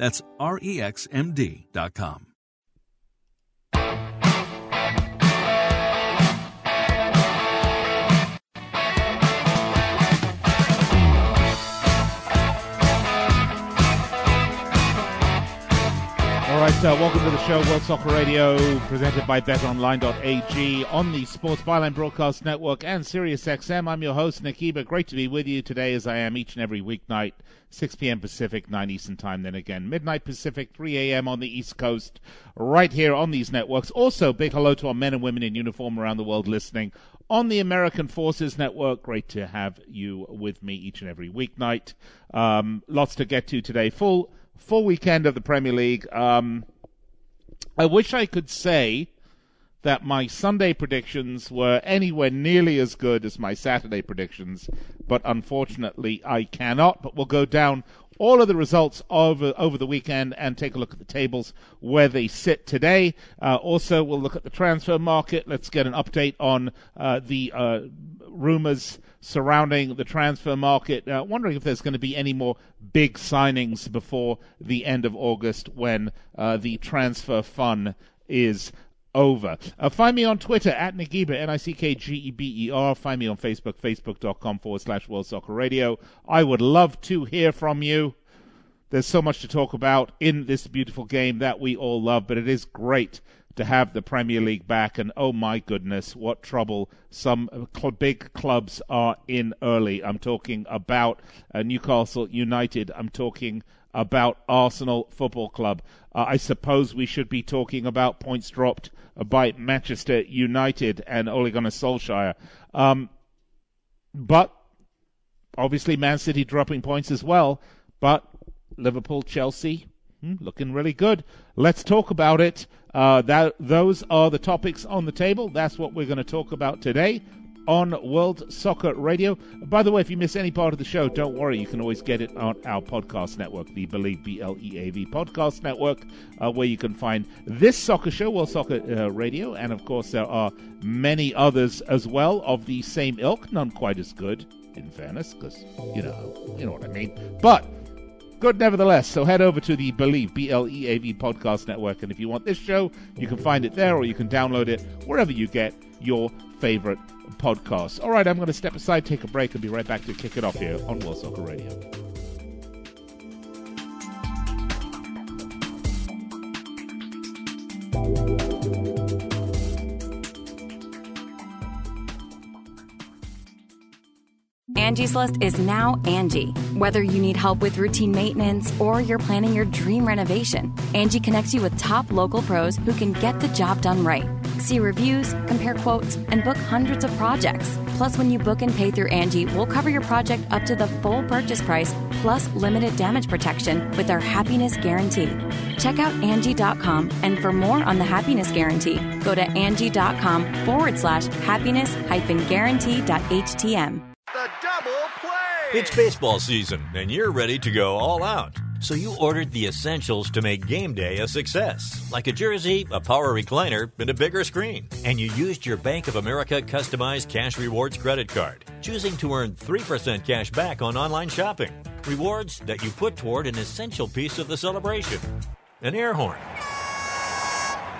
That's REXMD.com. right, uh, welcome to the show, World Soccer Radio, presented by BetOnline.ag on the Sports Byline Broadcast Network and SiriusXM. I'm your host, Ebert. Great to be with you today, as I am each and every weeknight, 6 p.m. Pacific, 9 Eastern Time, then again midnight Pacific, 3 a.m. on the East Coast, right here on these networks. Also, big hello to our men and women in uniform around the world listening on the American Forces Network. Great to have you with me each and every weeknight. Um, lots to get to today. Full full weekend of the Premier League. Um, I wish I could say that my Sunday predictions were anywhere nearly as good as my Saturday predictions, but unfortunately I cannot. But we'll go down all of the results over over the weekend and take a look at the tables where they sit today. Uh, also, we'll look at the transfer market. Let's get an update on uh, the uh, rumors surrounding the transfer market. Uh, wondering if there's going to be any more big signings before the end of August when uh, the transfer fun is over. Uh, find me on Twitter at Nick N-I-C-K-G-E-B-E-R. Find me on Facebook, facebook.com forward slash World Soccer Radio. I would love to hear from you. There's so much to talk about in this beautiful game that we all love, but it is great to have the Premier League back. And oh my goodness, what trouble some cl- big clubs are in early. I'm talking about uh, Newcastle United. I'm talking about Arsenal Football Club. Uh, I suppose we should be talking about points dropped by Manchester United and Ole Gunnar Solskjaer. Um, but obviously, Man City dropping points as well. But Liverpool, Chelsea, hmm, looking really good. Let's talk about it. Uh, that those are the topics on the table. That's what we're going to talk about today on World Soccer Radio. By the way, if you miss any part of the show, don't worry. You can always get it on our podcast network, the Bleav B L E A V podcast network, uh, where you can find this soccer show, World Soccer uh, Radio, and of course there are many others as well of the same ilk. None quite as good, in fairness, because you know, you know what I mean. But good nevertheless. So head over to the Bleav, B L E A V podcast network. And if you want this show, you can find it there or you can download it wherever you get your favorite podcasts. All right, I'm going to step aside, take a break, and be right back to kick it off here on World Soccer Radio. Angie's List is now Angie. Whether you need help with routine maintenance or you're planning your dream renovation, Angie connects you with top local pros who can get the job done right. See reviews, compare quotes, and book hundreds of projects. Plus, when you book and pay through Angie, we'll cover your project up to the full purchase price plus limited damage protection with our happiness guarantee. Check out Angie.com and for more on the happiness guarantee, go to Angie.com forward slash happiness hyphen guarantee.htm. It's baseball season, and you're ready to go all out. So you ordered the essentials to make game day a success, like a jersey, a power recliner, and a bigger screen. And you used your Bank of America customized cash rewards credit card, choosing to earn 3% cash back on online shopping. Rewards that you put toward an essential piece of the celebration an air horn.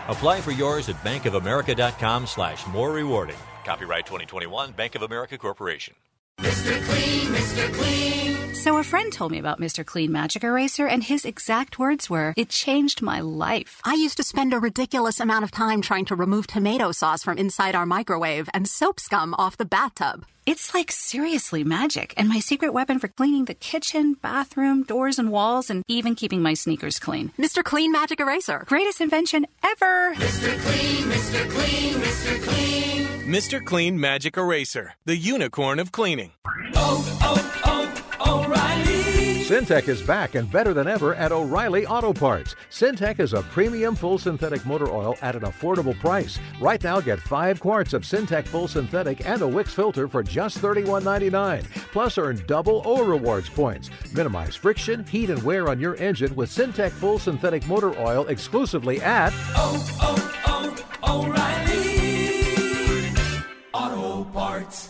Apply for yours at bankofamerica.com slash more rewarding. Copyright 2021 Bank of America Corporation. Mr. Clean, Mr. Clean, So a friend told me about Mr. Clean Magic Eraser, and his exact words were, It changed my life. I used to spend a ridiculous amount of time trying to remove tomato sauce from inside our microwave and soap scum off the bathtub. It's like seriously magic, and my secret weapon for cleaning the kitchen, bathroom, doors, and walls, and even keeping my sneakers clean. Mr. Clean Magic Eraser. Greatest invention ever! Mr. Clean, Mr. Clean, Mr. Clean. Mr. Clean Magic Eraser, the unicorn of cleaning. Oh, oh, oh, O'Reilly! Syntec is back and better than ever at O'Reilly Auto Parts. Syntec is a premium full synthetic motor oil at an affordable price. Right now, get five quarts of Syntec full synthetic and a Wix filter for just $31.99. Plus, earn double O rewards points. Minimize friction, heat, and wear on your engine with Syntec full synthetic motor oil exclusively at Oh, oh, oh, O'Reilly Auto Parts.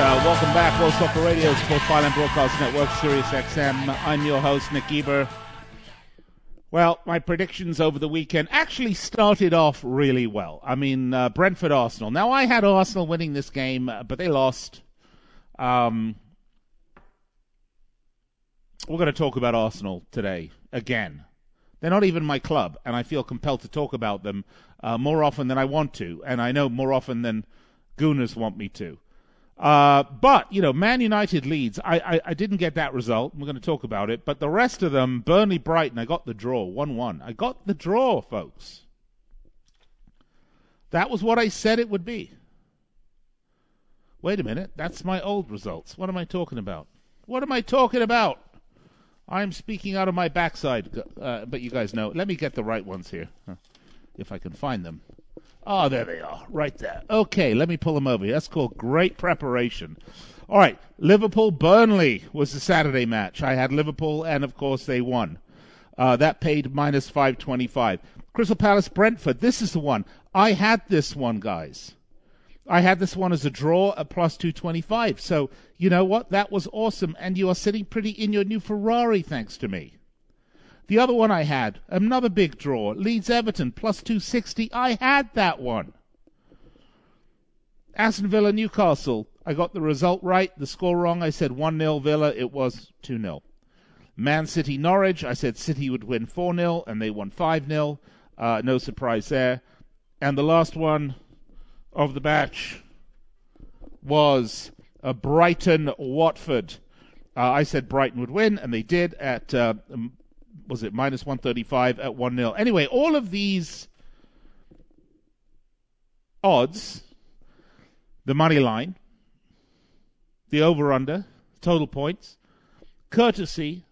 Uh, welcome back. World Soccer Radio, Sports and Broadcast Network, Sirius XM. I'm your host, Nick Geber. Well, my predictions over the weekend actually started off really well. I mean, uh, Brentford Arsenal. Now, I had Arsenal winning this game, uh, but they lost. Um, we're going to talk about Arsenal today again. They're not even my club, and I feel compelled to talk about them uh, more often than I want to, and I know more often than Gooners want me to. Uh, but, you know, Man United Leeds. I, I, I, didn't get that result. We're going to talk about it. But the rest of them, Burnley Brighton, I got the draw 1 1. I got the draw, folks. That was what I said it would be. Wait a minute. That's my old results. What am I talking about? What am I talking about? I'm speaking out of my backside, uh, but you guys know. Let me get the right ones here, if I can find them. Oh, there they are, right there. Okay, let me pull them over. That's called great preparation. All right, Liverpool Burnley was the Saturday match. I had Liverpool, and of course they won. Uh, that paid minus 525. Crystal Palace Brentford, this is the one. I had this one, guys. I had this one as a draw at plus 225. So, you know what? That was awesome. And you are sitting pretty in your new Ferrari, thanks to me. The other one I had, another big draw, Leeds Everton plus 260. I had that one. Aston Villa Newcastle. I got the result right, the score wrong. I said 1 0 Villa. It was 2 0. Man City Norwich. I said City would win 4 0, and they won 5 0. Uh, no surprise there. And the last one of the batch was a Brighton Watford. Uh, I said Brighton would win, and they did at uh, was it minus 135 at 1 0. Anyway, all of these odds, the money line, the over under, total points, courtesy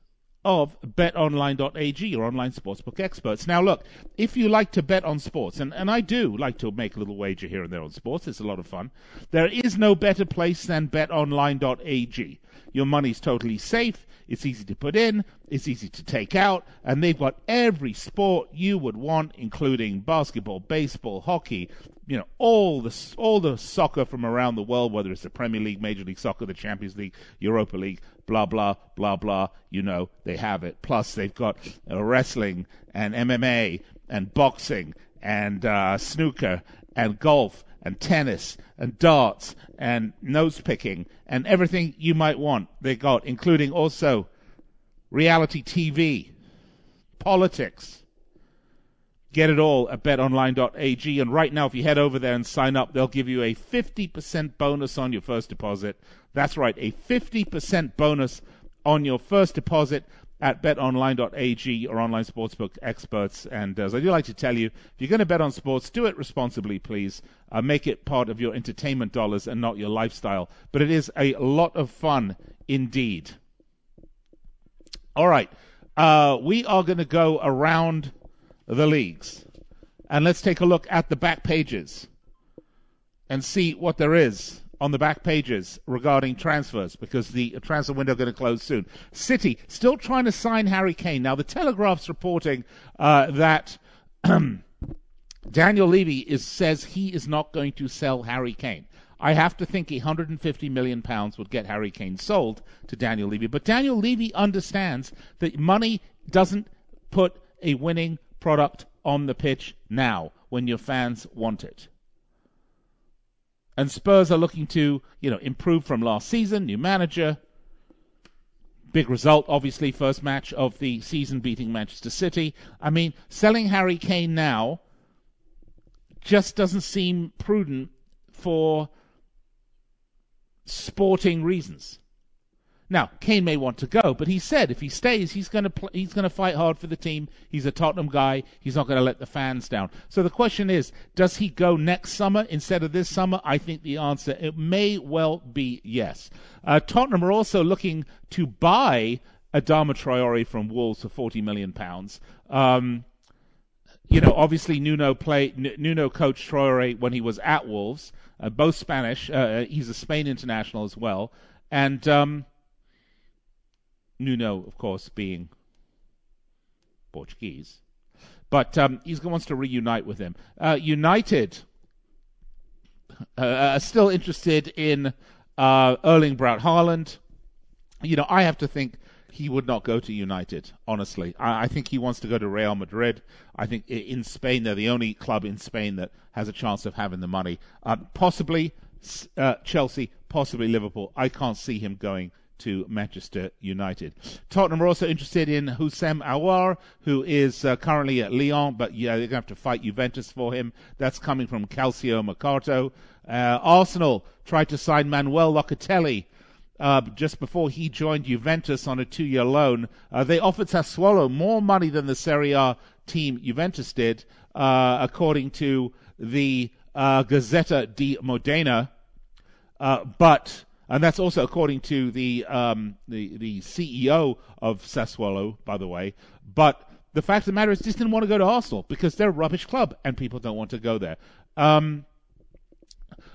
of betonline.ag, your online sportsbook experts. Now, look, if you like to bet on sports, and, and I do like to make a little wager here and there on sports, it's a lot of fun, there is no better place than betonline.ag. Your money's totally safe. It's easy to put in, it's easy to take out, and they've got every sport you would want, including basketball, baseball, hockey, you know, all the all the soccer from around the world, whether it's the Premier League, Major League Soccer, the Champions League, Europa League, blah blah blah blah. You know, they have it. Plus, they've got uh, wrestling and MMA and boxing and uh, snooker and golf and tennis and darts and nose picking and everything you might want. They got, including also reality TV, politics. Get it all at betonline.ag. And right now, if you head over there and sign up, they'll give you a 50% bonus on your first deposit. That's right, a 50% bonus on your first deposit. at betonline.ag, or online sportsbook experts. And as I do like to tell you, if you're going to bet on sports, do it responsibly, please. Uh, make it part of your entertainment dollars and not your lifestyle. But it is a lot of fun indeed. All right. Uh, we are going to go around the leagues. And let's take a look at the back pages and see what there is on the back pages regarding transfers because the transfer window is going to close soon. City still trying to sign Harry Kane. Now, the Telegraph's reporting uh, that Daniel Levy is, says he is not going to sell Harry Kane. I have to think 150 million pounds would get Harry Kane sold to Daniel Levy. But Daniel Levy understands that money doesn't put a winning product on the pitch now when your fans want it. And Spurs are looking to, you know, improve from last season, new manager. Big result, obviously, first match of the season beating Manchester City. I mean, selling Harry Kane now just doesn't seem prudent for sporting reasons. Now, Kane may want to go, but he said if he stays, he's going to pl- he's going to fight hard for the team. He's a Tottenham guy. He's not going to let the fans down. So the question is, does he go next summer instead of this summer? I think the answer it may well be yes. Uh, Tottenham are also looking to buy Adama Traore from Wolves for 40 million pounds. Um, you know, obviously Nuno played Nuno coached Traore when he was at Wolves, uh, both Spanish. Uh, he's a Spain international as well, and um, Nuno, of course, being Portuguese. But um, he wants to reunite with him. Uh, United uh, are still interested in uh, Erling Braut Haaland. You know, I have to think he would not go to United, honestly. I, I, think he wants to go to Real Madrid. I think in Spain, they're the only club in Spain that has a chance of having the money. Uh, possibly uh, Chelsea, possibly Liverpool. I can't see him going to Manchester United. Tottenham are also interested in Houssem Aouar, who is uh, currently at Lyon, but yeah, they're going to have to fight Juventus for him. That's coming from Calcio Mercato. Uh, Arsenal tried to sign Manuel Locatelli. Uh, just before he joined Juventus on a two-year loan, uh, they offered Sassuolo more money than the Serie A team Juventus did, uh, according to the uh, Gazzetta di Modena. but and that's also according to the um, the the CEO of Sassuolo, by the way. But the fact of the matter is, just didn't want to go to Arsenal because they're a rubbish club and people don't want to go there. Um,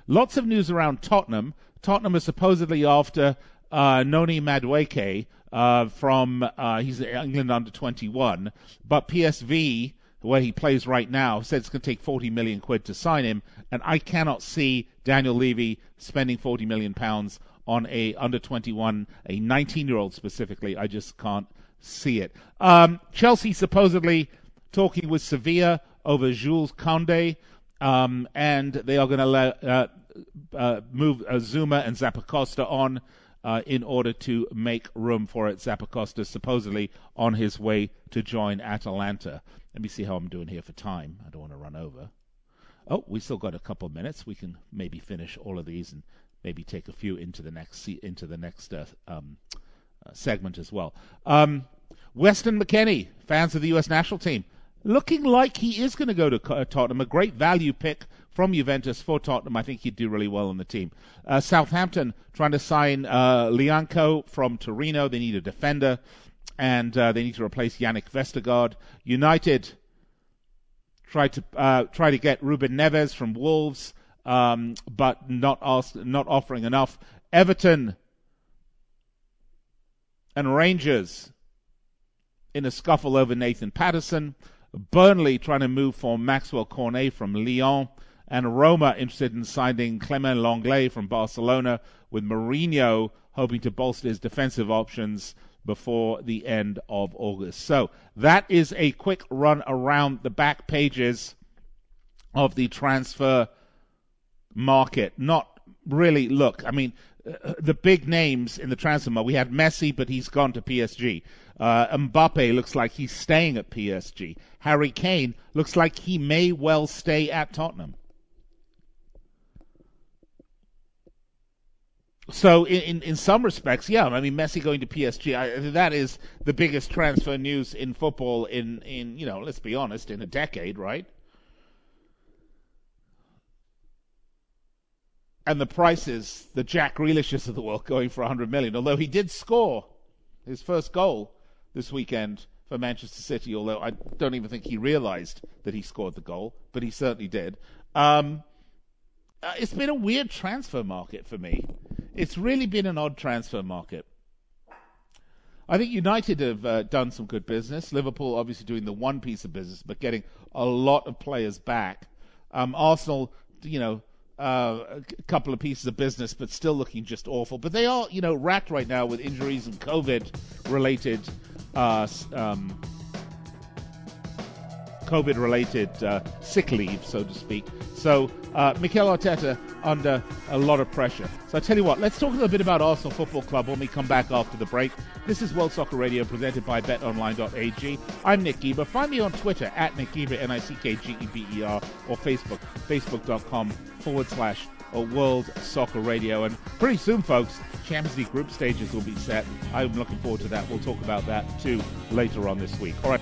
lots of news around Tottenham. Tottenham is supposedly after uh, Noni Madueke uh, from uh, he's England under 21, but PSV where he plays right now, said it's going to take 40 million quid to sign him, and I cannot see Daniel Levy spending 40 million pounds on a under 21, a 19 year old specifically. I just can't see it. Um, Chelsea supposedly talking with Sevilla over Jules Koundé, um, and they are going to uh, uh, move uh, Zouma and Zappacosta on. Uh, in order to make room for it, Zappacosta supposedly on his way to join Atalanta. Let me see how I'm doing here for time. I don't want to run over. Oh, we still got a couple of minutes. We can maybe finish all of these and maybe take a few into the next into the next uh, um, uh, segment as well. Um, Weston McKennie, fans of the U.S. national team, looking like he is going to go to uh, Tottenham. A great value pick from Juventus for Tottenham. I think he'd do really well on the team. Uh, Southampton trying to sign uh, Lyanco from Torino. They need a defender and uh, they need to replace Jannik Vestergaard. United tried to uh, try to get Ruben Neves from Wolves, um, but not not offering enough. Everton and Rangers in a scuffle over Nathan Patterson. Burnley trying to move for Maxwell Cornet from Lyon. And Roma interested in signing Clement Lenglet from Barcelona, with Mourinho hoping to bolster his defensive options before the end of August. So that is a quick run around the back pages of the transfer market. Not really, look, I mean, uh, the big names in the transfer market, we had Messi, but he's gone to PSG. Uh, Mbappe looks like he's staying at PSG. Harry Kane looks like he may well stay at Tottenham. So in, in, some respects, yeah. I mean, Messi going to PSG, I, that is the biggest transfer news in football in in you know, let's be honest, in a decade, right? And the prices, the Jack Grealishes of the world, going for 100 million. Although he did score his first goal this weekend for Manchester City. Although I don't even think he realised that he scored the goal, but he certainly did. Um, uh, it's been a weird transfer market for me. It's really been an odd transfer market. I think United have uh, done some good business. Liverpool obviously doing the one piece of business, but getting a lot of players back. Um, Arsenal, you know, uh, a couple of pieces of business, but still looking just awful. But they are, you know, racked right now with injuries and COVID-related, uh, um, COVID-related uh, sick leave, so to speak. So uh, Mikel Arteta under a lot of pressure. So I tell you what, let's talk a little bit about Arsenal Football Club when we come back after the break. This is World Soccer Radio presented by BetOnline.ag. I'm Nick Geber. Find me on Twitter at Nick Geber, N-I-C-K-G-E-B-E-R, or Facebook, facebook.com forward slash World Soccer Radio. And pretty soon, folks, Champions League group stages will be set. I'm looking forward to that. We'll talk about that too later on this week. All right.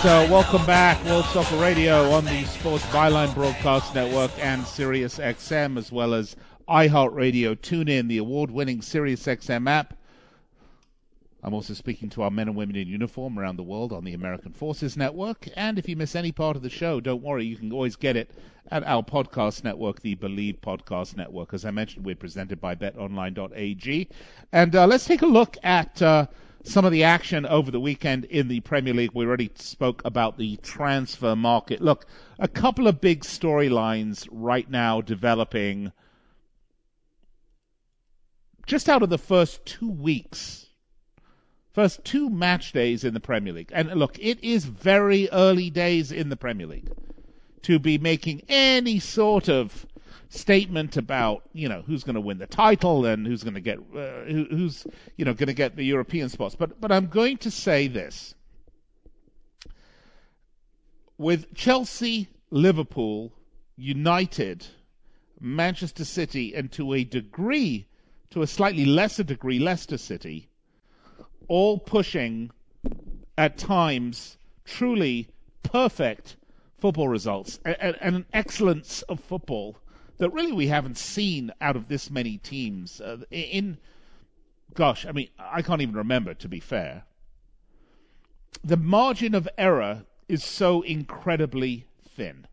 Uh, welcome back. World Soccer Radio on the Sports Byline Broadcast Network and Sirius XM, as well as iHeartRadio. Tune in the award-winning Sirius XM app. I'm also speaking to our men and women in uniform around the world on the American Forces Network. And if you miss any part of the show, don't worry, you can always get it at our podcast network, the Bleav Podcast Network. As I mentioned, we're presented by betonline.ag. And uh, let's take a look at. Uh, some of the action over the weekend in the Premier League. We already spoke about the transfer market. Look, a couple of big storylines right now developing just out of the first two weeks. First two match days in the Premier League. And look, it is very early days in the Premier League to be making any sort of statement about you know who's going to win the title and who's going to get uh, who, who's you know going to get the European spots. But but I'm going to say this: with Chelsea, Liverpool, United, Manchester City, and to a degree, to a slightly lesser degree, Leicester City, all pushing at times truly perfect football results and, and an excellence of football that really we haven't seen out of this many teams. Uh, in, gosh, I mean, I can't even remember, to be fair. The margin of error is so incredibly thin.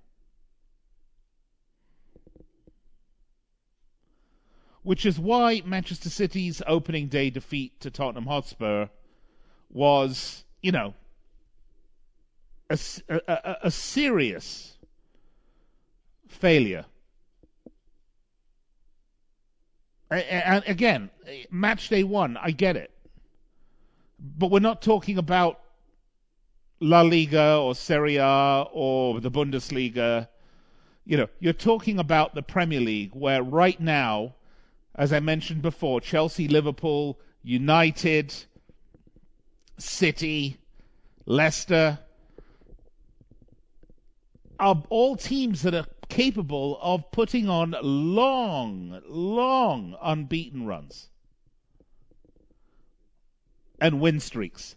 Which is why Manchester City's opening day defeat to Tottenham Hotspur was, you know, a, a, a serious failure And again, match day one, I get it. But we're not talking about La Liga or Serie A or the Bundesliga. You know, you're talking about the Premier League, where right now, as I mentioned before, Chelsea, Liverpool, United, City, Leicester are all teams that are capable of putting on long, long unbeaten runs and win streaks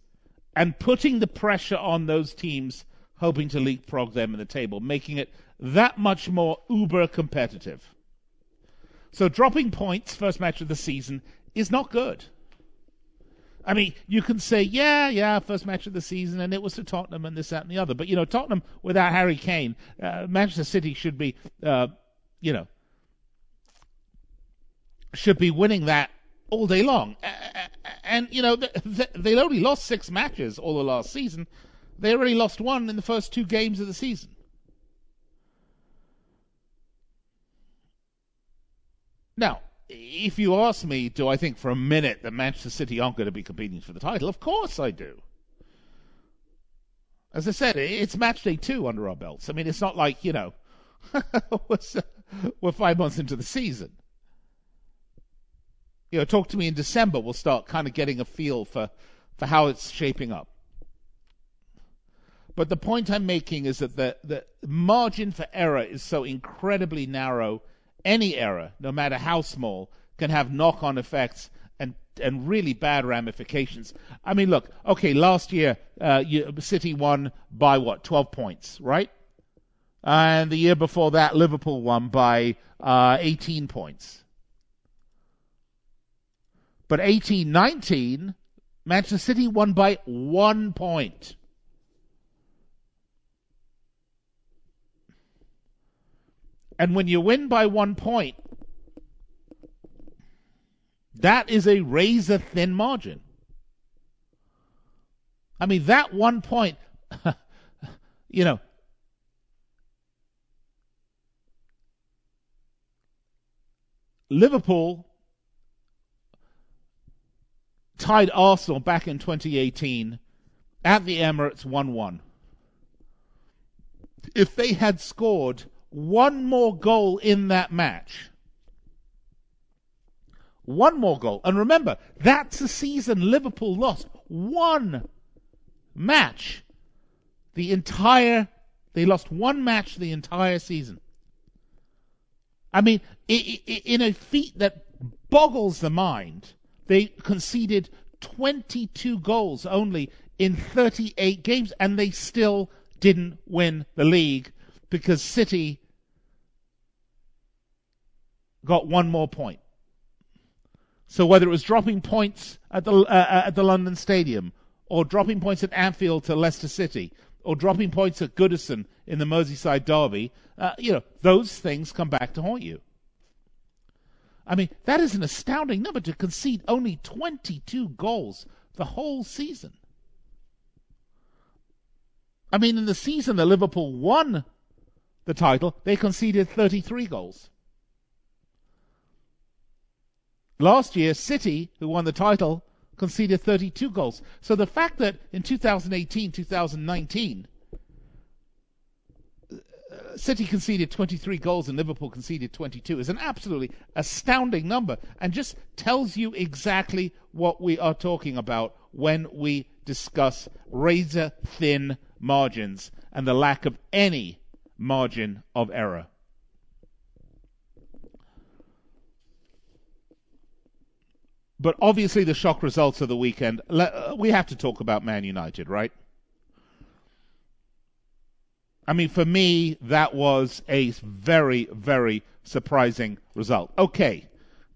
and putting the pressure on those teams hoping to leapfrog them in the table, making it that much more uber competitive. So dropping points first match of the season is not good. I mean, you can say, yeah, yeah, first match of the season, and it was to Tottenham and this, that, and the other. But, you know, Tottenham without Harry Kane, uh, Manchester City should be, uh, you know, should be winning that all day long. And, you know, they only lost six matches all the last season. They already lost one in the first two games of the season. Now, if you ask me, do I think for a minute that Manchester City aren't going to be competing for the title? Of course I do. As I said, it's match day two under our belts. I mean, it's not like, you know, we're five months into the season. You know, talk to me in December, we'll start kind of getting a feel for, for how it's shaping up. But the point I'm making is that the, the margin for error is so incredibly narrow any error, no matter how small, can have knock on effects and and really bad ramifications. I mean, look, okay, last year uh, you, City won by what, 12 points, right? And the year before that, Liverpool won by uh, 18 points. But 18 19, Manchester City won by one point. And when you win by one point, that is a razor thin margin. I mean, that one point, you know, Liverpool tied Arsenal back in 2018 at the Emirates 1 1. If they had scored one more goal in that match. One more goal. And remember, that's a season Liverpool lost. One match. The entire, they lost one match the entire season. I mean, in a feat that boggles the mind, they conceded 22 goals only in 38 games, and they still didn't win the league because City got one more point. So whether it was dropping points at the uh, uh, at the London Stadium, or dropping points at Anfield to Leicester City, or dropping points at Goodison in the Merseyside derby, uh, you know those things come back to haunt you. I mean, that is an astounding number to concede only 22 goals the whole season. I mean, in the season that Liverpool won the title, they conceded 33 goals. Last year, City, who won the title, conceded 32 goals. So the fact that in 2018, 2019, uh, City conceded 23 goals and Liverpool conceded 22 is an absolutely astounding number and just tells you exactly what we are talking about when we discuss razor thin margins and the lack of any margin of error. But obviously, the shock results of the weekend, we have to talk about Man United, right? I mean, for me, that was a very, very surprising result. Okay,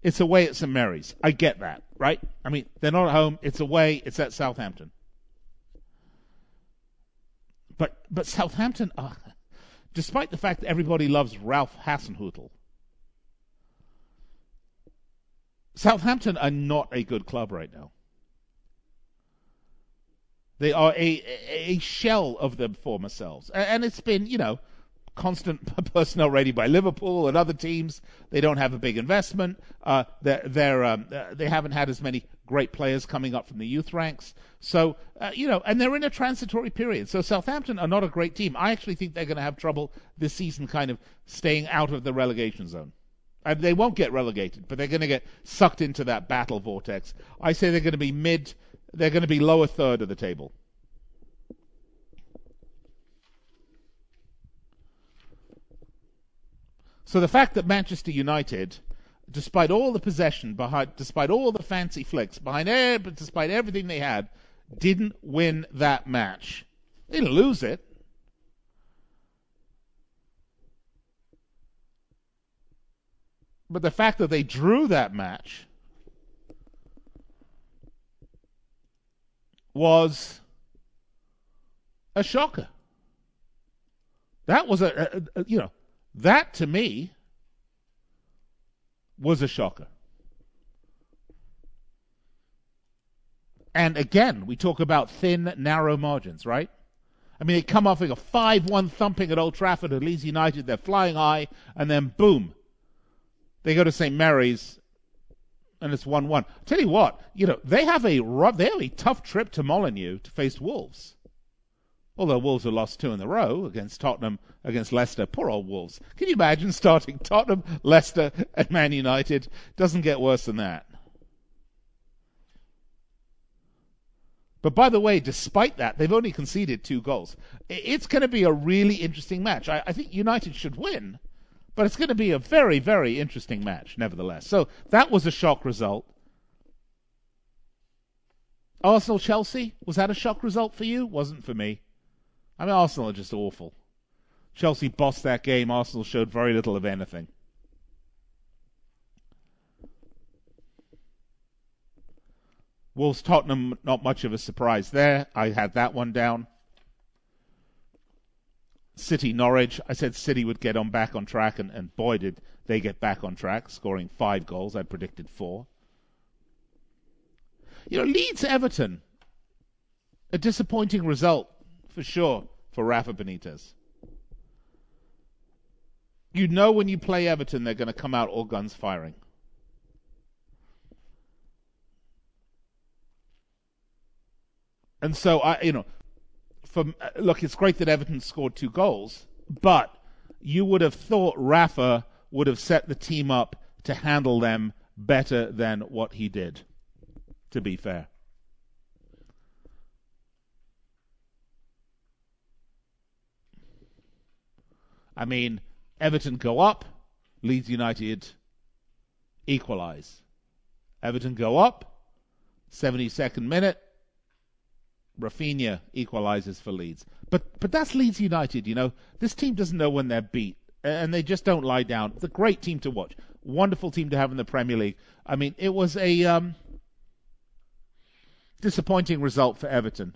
it's away at St. Mary's. I get that, right? I mean, they're not at home. It's away. It's at Southampton. But but Southampton, uh, despite the fact that everybody loves Ralph Hasenhüttl, Southampton are not a good club right now. They are a a shell of their former selves, and it's been you know constant personnel raiding by Liverpool and other teams. They don't have a big investment. Uh, they're, they're um, uh, they haven't had as many great players coming up from the youth ranks. So uh, you know, and they're in a transitory period. So Southampton are not a great team. I actually think they're going to have trouble this season, kind of staying out of the relegation zone. And they won't get relegated, but they're going to get sucked into that battle vortex. I say they're going to be mid they're going to be lower third of the table. So the fact that Manchester United, despite all the possession, behind, despite all the fancy flicks, behind but despite everything they had, didn't win that match. They didn't lose it. But the fact that they drew that match was a shocker. That was a, a, a, you know, that to me was a shocker. And again, we talk about thin, narrow margins, right? I mean, they come off like a 5 1 thumping at Old Trafford at Leeds United. They're flying high, and then boom, they go to St. Mary's and it's one one. Tell you what, you know they have a they have a tough trip to Molineux to face Wolves. Although Wolves have lost two in a row against Tottenham, against Leicester. Poor old Wolves. Can you imagine starting Tottenham, Leicester, and Man United? Doesn't get worse than that. But by the way, despite that, they've only conceded two goals. It's going to be a really interesting match. I, I think United should win. But it's going to be a very, very interesting match, nevertheless. So that was a shock result. Arsenal Chelsea, was that a shock result for you? Wasn't for me. I mean, Arsenal are just awful. Chelsea bossed that game. Arsenal showed very little of anything. Wolves Tottenham, not much of a surprise there. I had that one down. City Norwich. I said City would get on back on track, and, and boy did they get back on track, scoring five goals. I predicted four. You know, Leeds Everton, a disappointing result for sure for Rafa Benitez. You know when you play Everton, they're going to come out all guns firing. And so I, you know, from uh, look, it's great that Everton scored two goals, but you would have thought Rafa would have set the team up to handle them better than what he did. To be fair. I mean, Everton go up, Leeds United equalize. Everton go up, 72nd minute, Raphinha equalizes for Leeds. But but that's Leeds United, you know. This team doesn't know when they're beat, and they just don't lie down. It's a great team to watch. Wonderful team to have in the Premier League. I mean, it was a um, disappointing result for Everton.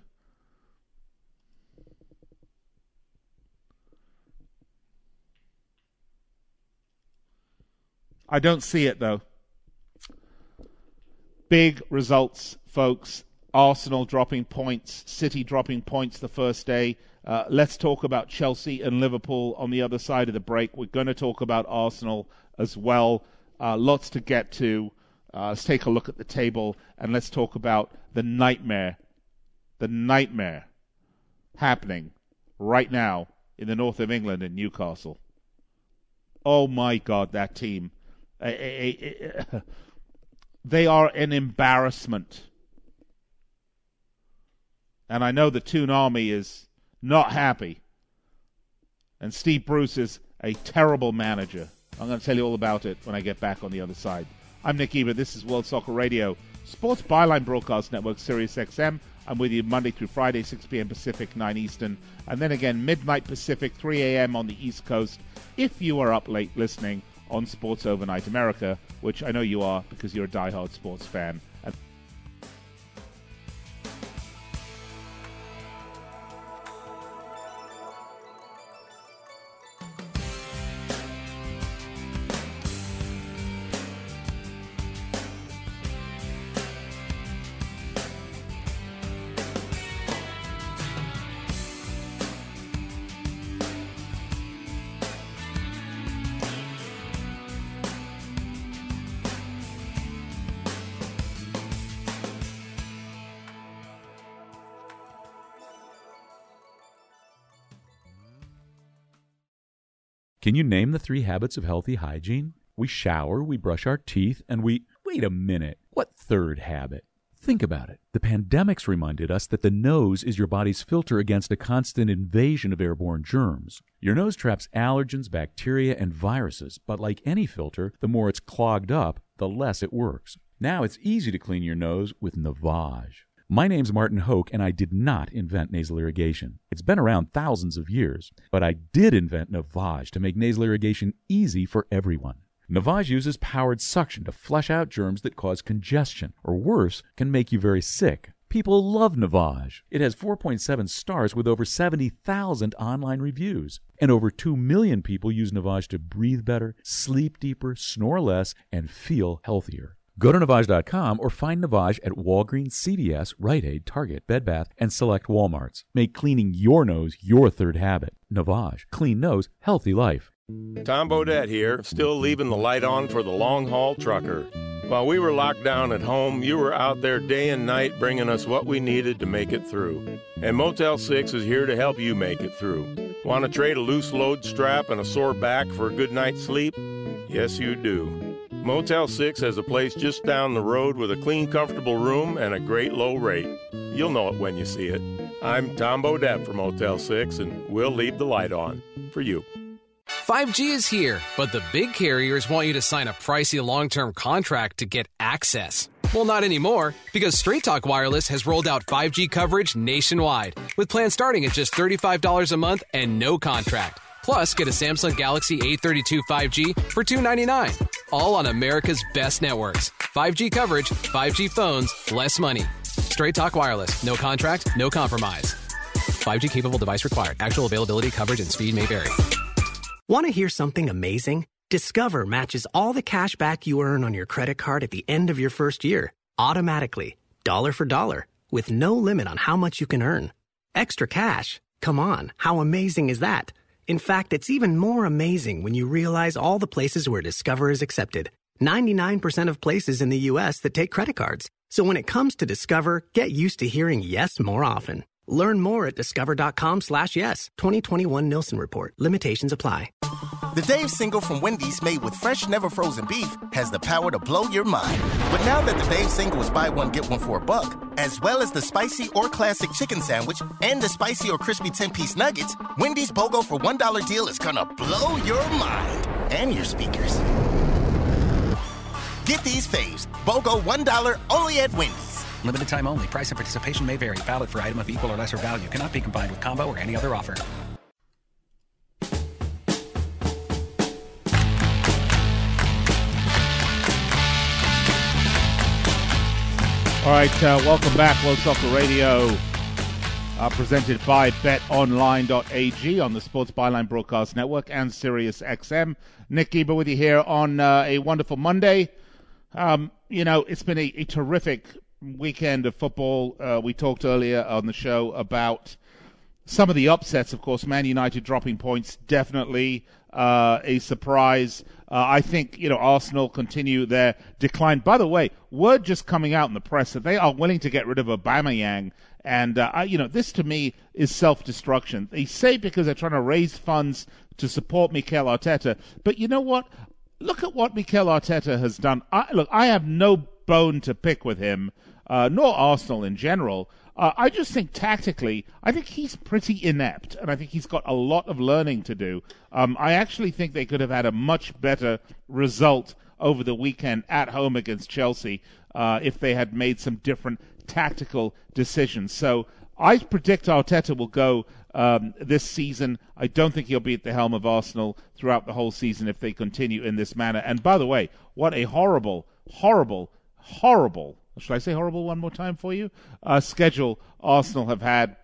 I don't see it though. Big results, folks. Arsenal dropping points, City dropping points the first day. Uh, let's talk about Chelsea and Liverpool on the other side of the break. We're going to talk about Arsenal as well. Uh, lots to get to. Uh, let's take a look at the table and let's talk about the nightmare, the nightmare happening right now in the north of England in Newcastle. Oh my God, that team a, a, a, they are an embarrassment. And I know the Toon Army is not happy. And Steve Bruce is a terrible manager. I'm going to tell you all about it when I get back on the other side. I'm Nick Geber. This is World Soccer Radio, Sports Byline Broadcast Network, Sirius XM. I'm with you Monday through Friday, 6 p.m. Pacific, 9 Eastern, and then again midnight Pacific, 3 a.m. on the East Coast. If you are up late listening on Sports Overnight America, which I know you are because you're a die-hard sports fan. You name the three habits of healthy hygiene? We shower, we brush our teeth, and we. Wait a minute. What third habit? Think about it. The pandemics reminded us that the nose is your body's filter against a constant invasion of airborne germs. Your nose traps allergens, bacteria, and viruses, but like any filter, the more it's clogged up, the less it works. Now it's easy to clean your nose with Navage. My name's Martin Hoke, and I did not invent nasal irrigation. It's been around thousands of years, but I did invent Navage to make nasal irrigation easy for everyone. Navage uses powered suction to flush out germs that cause congestion, or worse, can make you very sick. People love Navage. It has 4.7 stars with over 70,000 online reviews. And over 2 million people use Navage to breathe better, sleep deeper, snore less, and feel healthier. Go to Navage.com or find Navage at Walgreens, CVS, Rite Aid, Target, Bed Bath, and select Walmarts. Make cleaning your nose your third habit. Navage. Clean nose, healthy life. Tom Bodett here, still leaving the light on for the long haul trucker. While we were locked down at home, you were out there day and night bringing us what we needed to make it through. And Motel 6 is here to help you make it through. Want to trade a loose load strap and a sore back for a good night's sleep? Yes, you do. Motel 6 has a place just down the road with a clean, comfortable room and a great low rate. You'll know it when you see it. I'm Tom Bodett from Motel 6, and we'll leave the light on for you. 5G is here, but the big carriers want you to sign a pricey long term contract to get access. Well, not anymore, because Straight Talk Wireless has rolled out 5G coverage nationwide, with plans starting at just $35 a month and no contract. Plus, get a Samsung Galaxy A32 5G for $299. All on America's best networks. 5G coverage, 5G phones, less money. Straight Talk Wireless. No contract, no compromise. 5G capable device required. Actual availability, coverage, and speed may vary. Want to hear something amazing? Discover matches all the cash back you earn on your credit card at the end of your first year, automatically, dollar for dollar, with no limit on how much you can earn. Extra cash? Come on, how amazing is that? In fact, it's even more amazing when you realize all the places where Discover is accepted. 99% of places in the US that take credit cards. So when it comes to Discover, get used to hearing yes more often. Learn more at discover.com slash yes. 2021 Nielsen Report. Limitations apply. The Dave single from Wendy's made with fresh, never frozen beef has the power to blow your mind. But now that the Dave single is buy one, get one for a buck, as well as the spicy or classic chicken sandwich and the spicy or crispy 10 piece nuggets, Wendy's BOGO for $1 deal is gonna blow your mind and your speakers. Get these faves. BOGO $1 only at Wendy's. Limited time only. Price and participation may vary. Valid for item of equal or lesser value. Cannot be combined with combo or any other offer. All right, uh, welcome back. World Soccer Radio, uh, presented by BetOnline.ag on the Sports Byline Broadcast Network and Sirius XM. Nick Geber with you here on uh, a wonderful Monday. Um, you know, it's been a, a terrific weekend of football. Uh, we talked earlier on the show about some of the upsets. Of course, Man United dropping points, definitely uh, a surprise. Uh, I think you know Arsenal continue their decline. By the way, word just coming out in the press that they are willing to get rid of Aubameyang, and uh, I, you know this to me is self-destruction. They say because they're trying to raise funds to support Mikel Arteta, but you know what? Look at what Mikel Arteta has done. I, look, I have no bone to pick with him, uh, nor Arsenal in general. Uh, I just think tactically, I think he's pretty inept, and I think he's got a lot of learning to do. Um, I actually think they could have had a much better result over the weekend at home against Chelsea uh, if they had made some different tactical decisions. So I predict Arteta will go um, this season. I don't think he'll be at the helm of Arsenal throughout the whole season if they continue in this manner. And by the way, what a horrible, horrible, horrible should I say horrible one more time for you? Uh, schedule Arsenal have had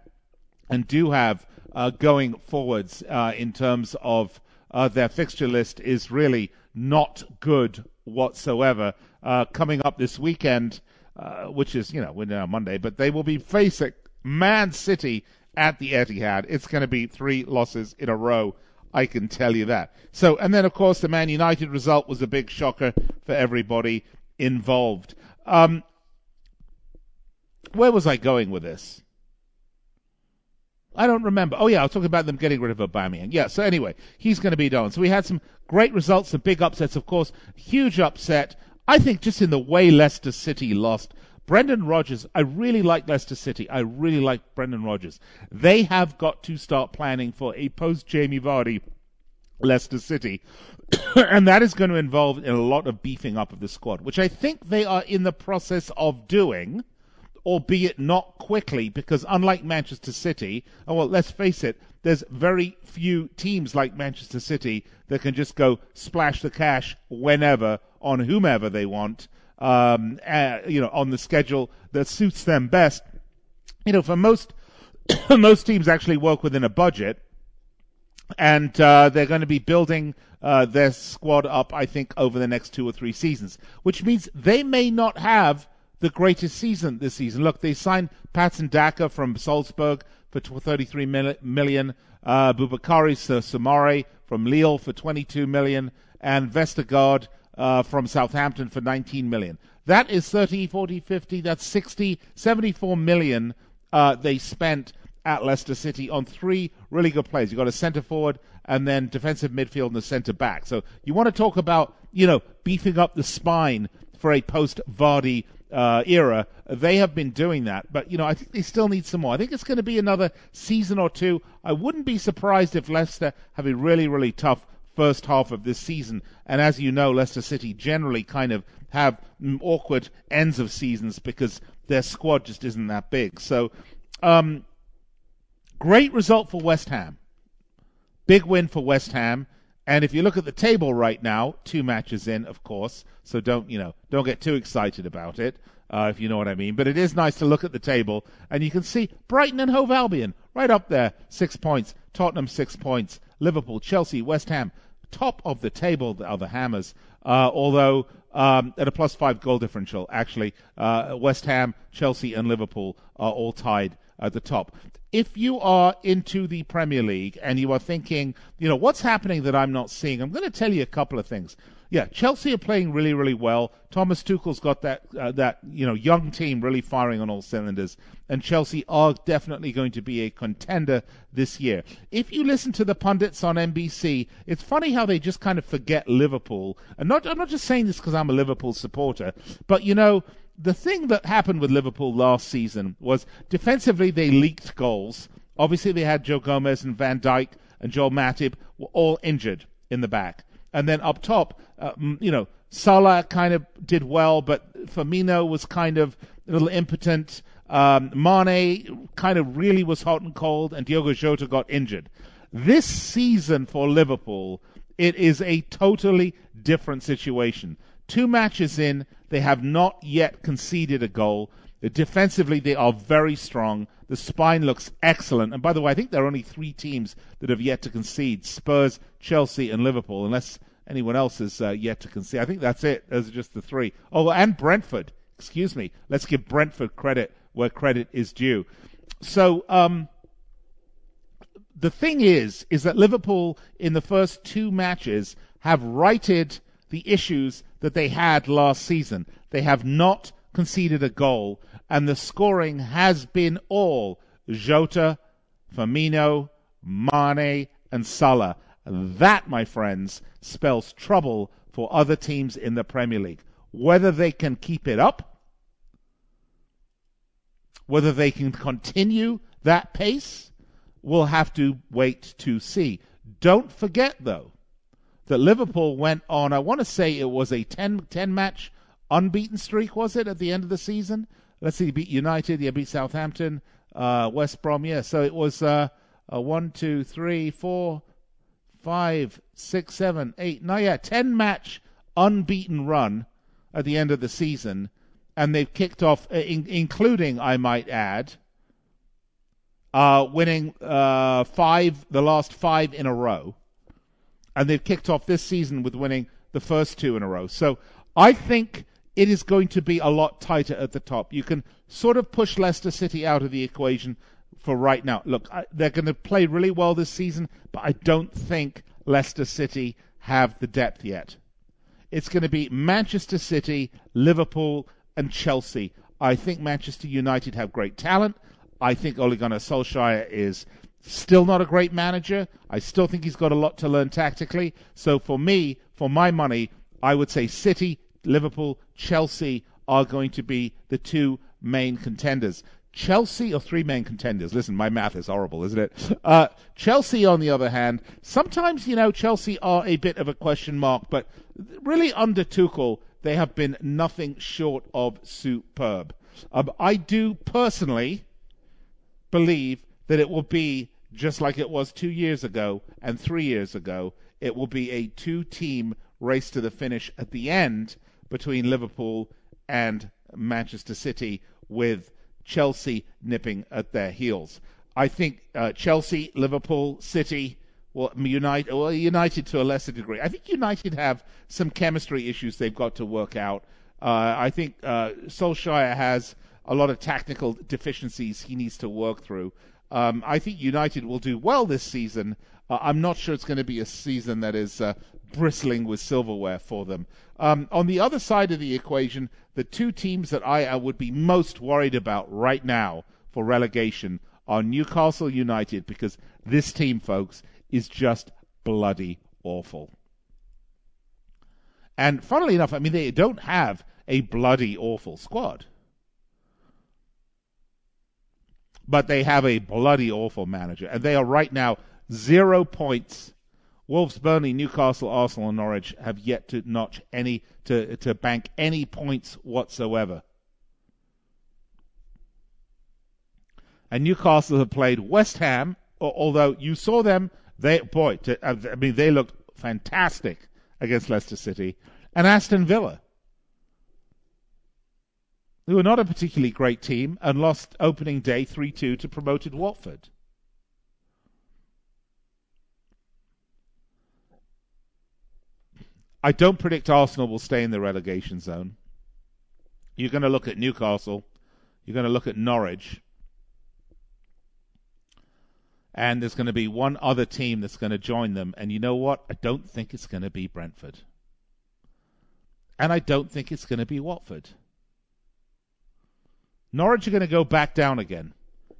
and do have uh, going forwards uh, in terms of uh, their fixture list is really not good whatsoever. Uh, coming up this weekend, uh, which is, you know, we're now Monday, but they will be facing Man City at the Etihad. It's going to be three losses in a row. I can tell you that. So, and then of course the Man United result was a big shocker for everybody involved. Um, where was I going with this? I don't remember. Oh yeah, I was talking about them getting rid of Aubameyang. Yeah. So anyway, he's going to be done. So we had some great results, some big upsets, of course. Huge upset. I think just in the way Leicester City lost. Brendan Rodgers, I really like Leicester City. I really like Brendan Rodgers. They have got to start planning for a post Jamie Vardy Leicester City. and that is going to involve in a lot of beefing up of the squad, which I think they are in the process of doing albeit not quickly, because unlike Manchester City, oh, well, let's face it, there's very few teams like Manchester City that can just go splash the cash whenever on whomever they want, um, uh, you know, on the schedule that suits them best. You know, for most most teams actually work within a budget, and uh, they're going to be building uh, their squad up, I think, over the next two or three seasons, which means they may not have the greatest season this season. Look, they signed Patson Daka from Salzburg for 33 million, uh, Boubakary Soumaré from Lille for 22 million, and Vestergaard uh, from Southampton for 19 million. That is 30, 40, 50, that's 60, 74 million uh, they spent at Leicester City on three really good players. You've got a centre forward and then defensive midfield and a centre back. So you want to talk about, you know, beefing up the spine for a post Vardy uh, era, they have been doing that. But, you know, I think they still need some more. I think it's going to be another season or two. I wouldn't be surprised if Leicester have a really, really tough first half of this season. And as you know, Leicester City generally kind of have awkward ends of seasons because their squad just isn't that big. So, um, great result for West Ham. Big win for West Ham. And if you look at the table right now, two matches in, of course, so don't you know don't get too excited about it, uh, if you know what I mean. But it is nice to look at the table and you can see Brighton and Hove Albion right up there, six points. Tottenham six points. Liverpool, Chelsea, West Ham, top of the table are the Hammers. Uh, although um, at a plus five goal differential, actually, uh, West Ham, Chelsea, and Liverpool are all tied at the top if you are into the Premier League and you are thinking, you know, what's happening that I'm not seeing, I'm going to tell you a couple of things. Yeah, Chelsea are playing really, really well. Thomas Tuchel's got that uh, that you know young team really firing on all cylinders, and Chelsea are definitely going to be a contender this year. If you listen to the pundits on NBC, it's funny how they just kind of forget Liverpool. And not I'm not just saying this because I'm a Liverpool supporter, but you know the thing that happened with Liverpool last season was defensively they leaked goals. Obviously, they had Joe Gomez and Van Dijk and Joel Matip were all injured in the back. And then up top, uh, you know, Salah kind of did well, but Firmino was kind of, a little impotent. Um, Mane kind of really was hot and cold, and Diogo Jota got injured. This season for Liverpool, it is a totally different situation. Two matches in, they have not yet conceded a goal. Defensively, they are very strong. The spine looks excellent. And by the way, I think there are only three teams that have yet to concede Spurs, Chelsea, and Liverpool, unless anyone else has uh, yet to concede. I think that's it. Those are just the three. Oh, and Brentford. Excuse me. Let's give Brentford credit where credit is due. So, um, the thing is, is that Liverpool in the first two matches have righted the issues that they had last season. They have not conceded a goal, and the scoring has been all Jota, Firmino, Mane, and Salah. That, my friends, spells trouble for other teams in the Premier League. Whether they can keep it up, whether they can continue that pace, we'll have to wait to see. Don't forget, though, that Liverpool went on, I want to say it was a 10, 10 match unbeaten streak, was it, at the end of the season? Let's see, beat United, yeah, beat Southampton, uh, West Brom, yeah. So it was uh, a one, two, three, four, five, six, seven, eight, no, yeah, 10 match unbeaten run at the end of the season. And they've kicked off, uh, in, including, I might add, uh, winning uh, five, the last five in a row. And they've kicked off this season with winning the first two in a row. So I think it is going to be a lot tighter at the top. You can sort of push Leicester City out of the equation for right now. Look, I, they're going to play really well this season, but I don't think Leicester City have the depth yet. It's going to be Manchester City, Liverpool, and Chelsea. I think Manchester United have great talent. I think Ole Gunnar Solskjaer is still not a great manager. I still think he's got a lot to learn tactically. So for me, for my money, I would say City, Liverpool, Chelsea are going to be the two main contenders. Chelsea or three main contenders. Listen, my math is horrible, isn't it? Uh, Chelsea, on the other hand, sometimes, you know, Chelsea are a bit of a question mark, but really under Tuchel, they have been nothing short of superb. Um, I do personally believe that it will be just like it was two years ago and three years ago. It will be a two team race to the finish at the end between Liverpool and Manchester City, with Chelsea nipping at their heels. I think uh, Chelsea, Liverpool, City, well, United, well, United to a lesser degree. I think United have some chemistry issues they've got to work out. Uh, I think uh, Solskjaer has a lot of technical deficiencies he needs to work through. Um, I think United will do well this season. Uh, I'm not sure it's going to be a season that is uh, bristling with silverware for them. Um, on the other side of the equation, the two teams that I, I would be most worried about right now for relegation are Newcastle United because this team, folks, is just bloody awful. And funnily enough, I mean, they don't have a bloody awful squad. But they have a bloody awful manager. And they are right now zero points Wolves, Burnley, Newcastle, Arsenal, and Norwich have yet to notch any to to bank any points whatsoever. And Newcastle have played West Ham, although you saw them, they boy, to, uh, I mean they looked fantastic against Leicester City, and Aston Villa, who were not a particularly great team and lost opening day three two to promoted Watford. I don't predict Arsenal will stay in the relegation zone. You're going to look at Newcastle. You're going to look at Norwich. And there's going to be one other team that's going to join them. And you know what? I don't think it's going to be Brentford. And I don't think it's going to be Watford. Norwich are going to go back down again.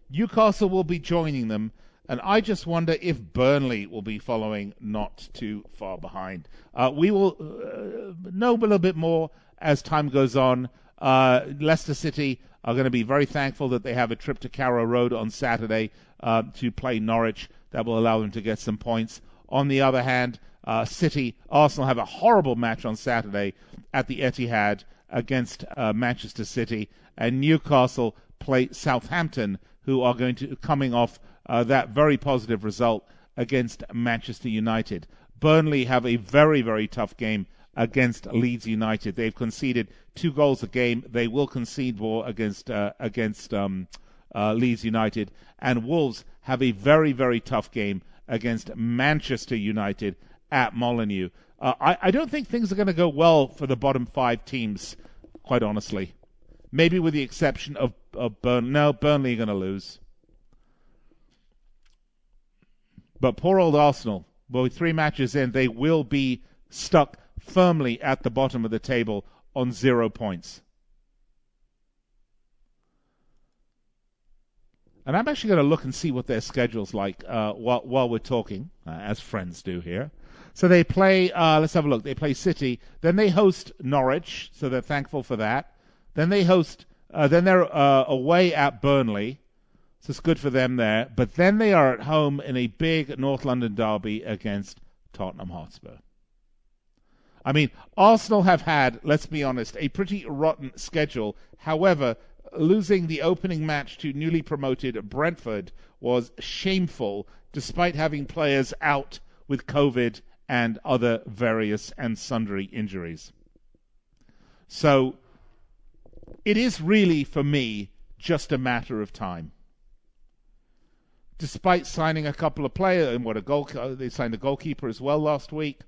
Newcastle will be joining them and I just wonder if Burnley will be following not too far behind. Uh, we will uh, know a little bit more as time goes on. Uh, Leicester City are going to be very thankful that they have a trip to Carrow Road on Saturday uh, to play Norwich. That will allow them to get some points. On the other hand, uh, City, Arsenal have a horrible match on Saturday at the Etihad against uh, Manchester City, and Newcastle play Southampton, who are going to coming off uh, that very positive result against Manchester United. Burnley have a very very tough game against Leeds United. They've conceded two goals a game. They will concede more against uh, against um, uh, Leeds United, and Wolves have a very very tough game against Manchester United at Molineux. Uh, I, I don't think things are going to go well for the bottom five teams, quite honestly. Maybe with the exception of, of Burn. No, Burnley are going to lose. But poor old Arsenal, well, three matches in, they will be stuck firmly at the bottom of the table on zero points. And I'm actually going to look and see what their schedule's like uh, while, while we're talking, uh, as friends do here. So they play, uh, let's have a look. They play City. Then they host Norwich, so they're thankful for that. Then they host, uh, then they're uh, away at Burnley. So it's good for them there. But then they are at home in a big North London derby against Tottenham Hotspur. I mean, Arsenal have had, let's be honest, a pretty rotten schedule. However, losing the opening match to newly promoted Brentford was shameful, despite having players out with COVID and other various and sundry injuries. So it is really, for me, just a matter of time. Despite signing a couple of players, and what a goal, they signed a goalkeeper as well last week.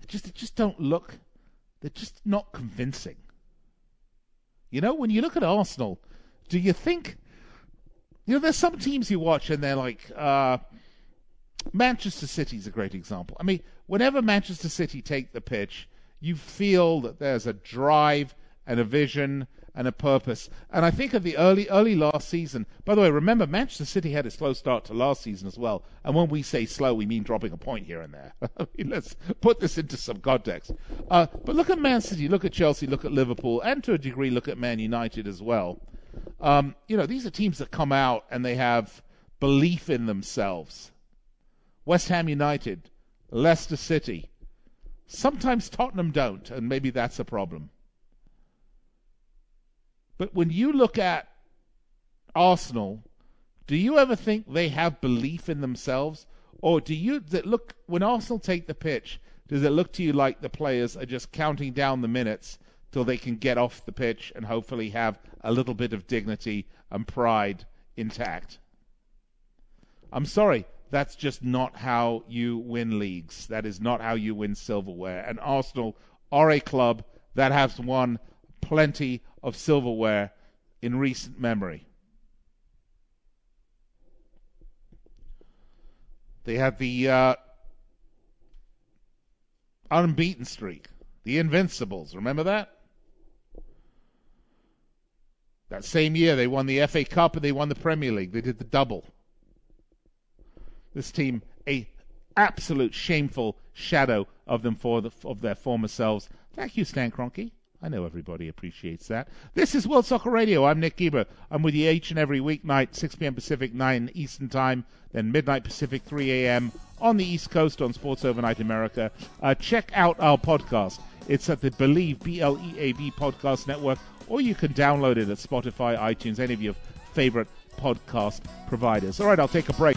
They just, they just don't look. They're just not convincing. You know, when you look at Arsenal, do you think? You know, there's some teams you watch and they're like, uh, Manchester City is a great example. I mean, whenever Manchester City take the pitch, you feel that there's a drive and a vision and a purpose. And I think of the early, early last season. By the way, remember Manchester City had a slow start to last season as well. And when we say slow, we mean dropping a point here and there. Let's put this into some context. Uh, but look at Man City, look at Chelsea, look at Liverpool, and to a degree, look at Man United as well. Um, you know, these are teams that come out and they have belief in themselves. West Ham United, Leicester City. Sometimes Tottenham don't, and maybe that's a problem. But when you look at Arsenal, do you ever think they have belief in themselves? Or do you that look when Arsenal take the pitch, does it look to you like the players are just counting down the minutes till they can get off the pitch and hopefully have a little bit of dignity and pride intact? I'm sorry, that's just not how you win leagues. That is not how you win silverware. And Arsenal are a club that has won plenty of silverware in recent memory. They have the uh, unbeaten streak, the Invincibles. Remember that? That same year, they won the FA Cup and they won the Premier League. They did the double. This team, a absolute shameful shadow of them for the, of their former selves. Thank you, Stan Kroenke. I know everybody appreciates that. This is World Soccer Radio. I'm Nick Geber. I'm with you each and every weeknight, 6 p.m. Pacific, 9 Eastern Time, then midnight Pacific, 3 a.m. on the East Coast on Sports Overnight America. Uh, check out our podcast. It's at the Bleav, B L E A V Podcast Network, or you can download it at Spotify, iTunes, any of your favorite podcast providers. All right, I'll take a break.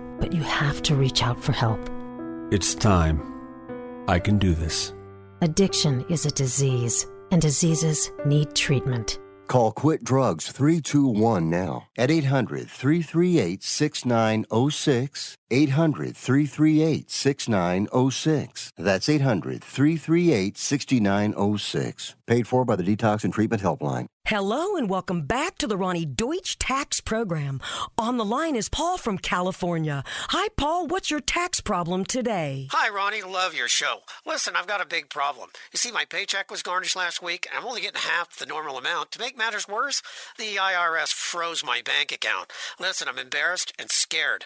but you have to reach out for help. It's time. I can do this. Addiction is a disease, and diseases need treatment. Call Quit Drugs 321 now at 800 338 6906. 800 338 6906. That's 800 338 6906. Paid for by the Detox and Treatment Helpline. Hello and welcome back to the Ronnie Deutsch Tax Program. On the line is Paul from California. Hi, Paul. What's your tax problem today? Hi, Ronnie. Love your show. Listen, I've got a big problem. You see, my paycheck was garnished last week, and I'm only getting half the normal amount. To make matters worse, the IRS froze my bank account. Listen, I'm embarrassed and scared.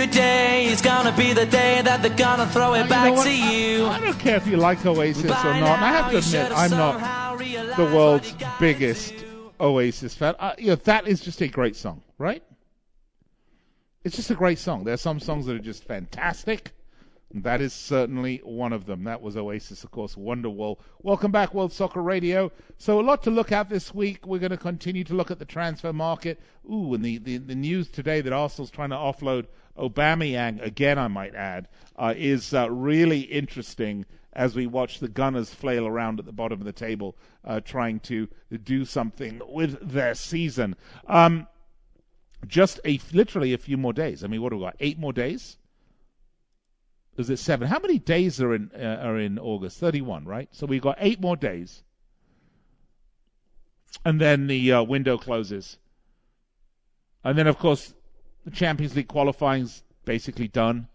Today is gonna be the day that they're gonna throw it back to you. I don't care if you like Oasis or not. I have to admit, I'm not the world's biggest Oasis fan. Uh, you know, that is just a great song, right? It's just a great song. There are some songs that are just fantastic. That is certainly one of them. That was Oasis, of course, Wonderwall. Welcome back, World Soccer Radio. So, a lot to look at this week. We're going to continue to look at the transfer market. Ooh, and the, the, the news today that Arsenal's trying to offload Aubameyang, again, I might add, uh, is uh, really interesting as we watch the Gunners flail around at the bottom of the table, uh, trying to do something with their season. Um, just a literally a few more days. I mean, what do we got? Eight more days. Is it seven? How many days are in uh, are in August? Thirty-one, right? So we've got eight more days, and then the uh, window closes. And then, of course, the Champions League qualifying's basically done.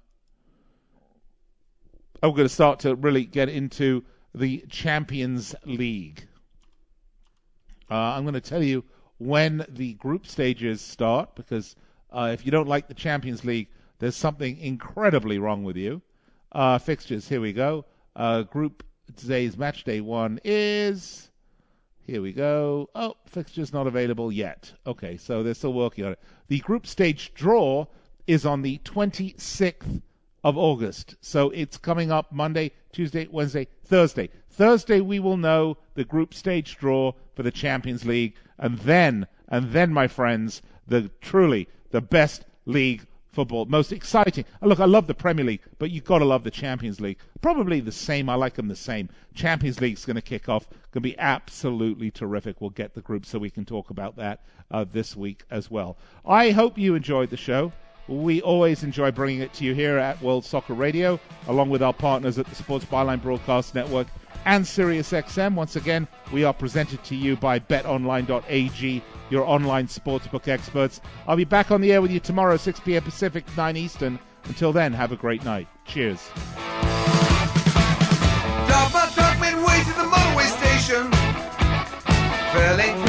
We're going to start to really get into the Champions League. Uh, I'm going to tell you when the group stages start because uh, if you don't like the Champions League, there's something incredibly wrong with you. Uh, fixtures, here we go. Uh, group today's match day one is. Here we go. Oh, fixtures not available yet. Okay, so they're still working on it. The group stage draw is on the 26th of August. So it's coming up Monday, Tuesday, Wednesday, Thursday. Thursday we will know the group stage draw for the Champions League and then and then my friends, the truly the best league football, most exciting. Look, I love the Premier League, but you've got to love the Champions League. Probably the same. I like them the same. Champions League's going to kick off. Going to be absolutely terrific. We'll get the group so we can talk about that uh, this week as well. I hope you enjoyed the show. We always enjoy bringing it to you here at World Soccer Radio, along with our partners at the Sports Byline Broadcast Network and SiriusXM. Once again, we are presented to you by betonline.ag, your online sportsbook experts. I'll be back on the air with you tomorrow, 6 p.m. Pacific, 9 Eastern. Until then, have a great night. Cheers. Drop truck to the motorway station. Fairly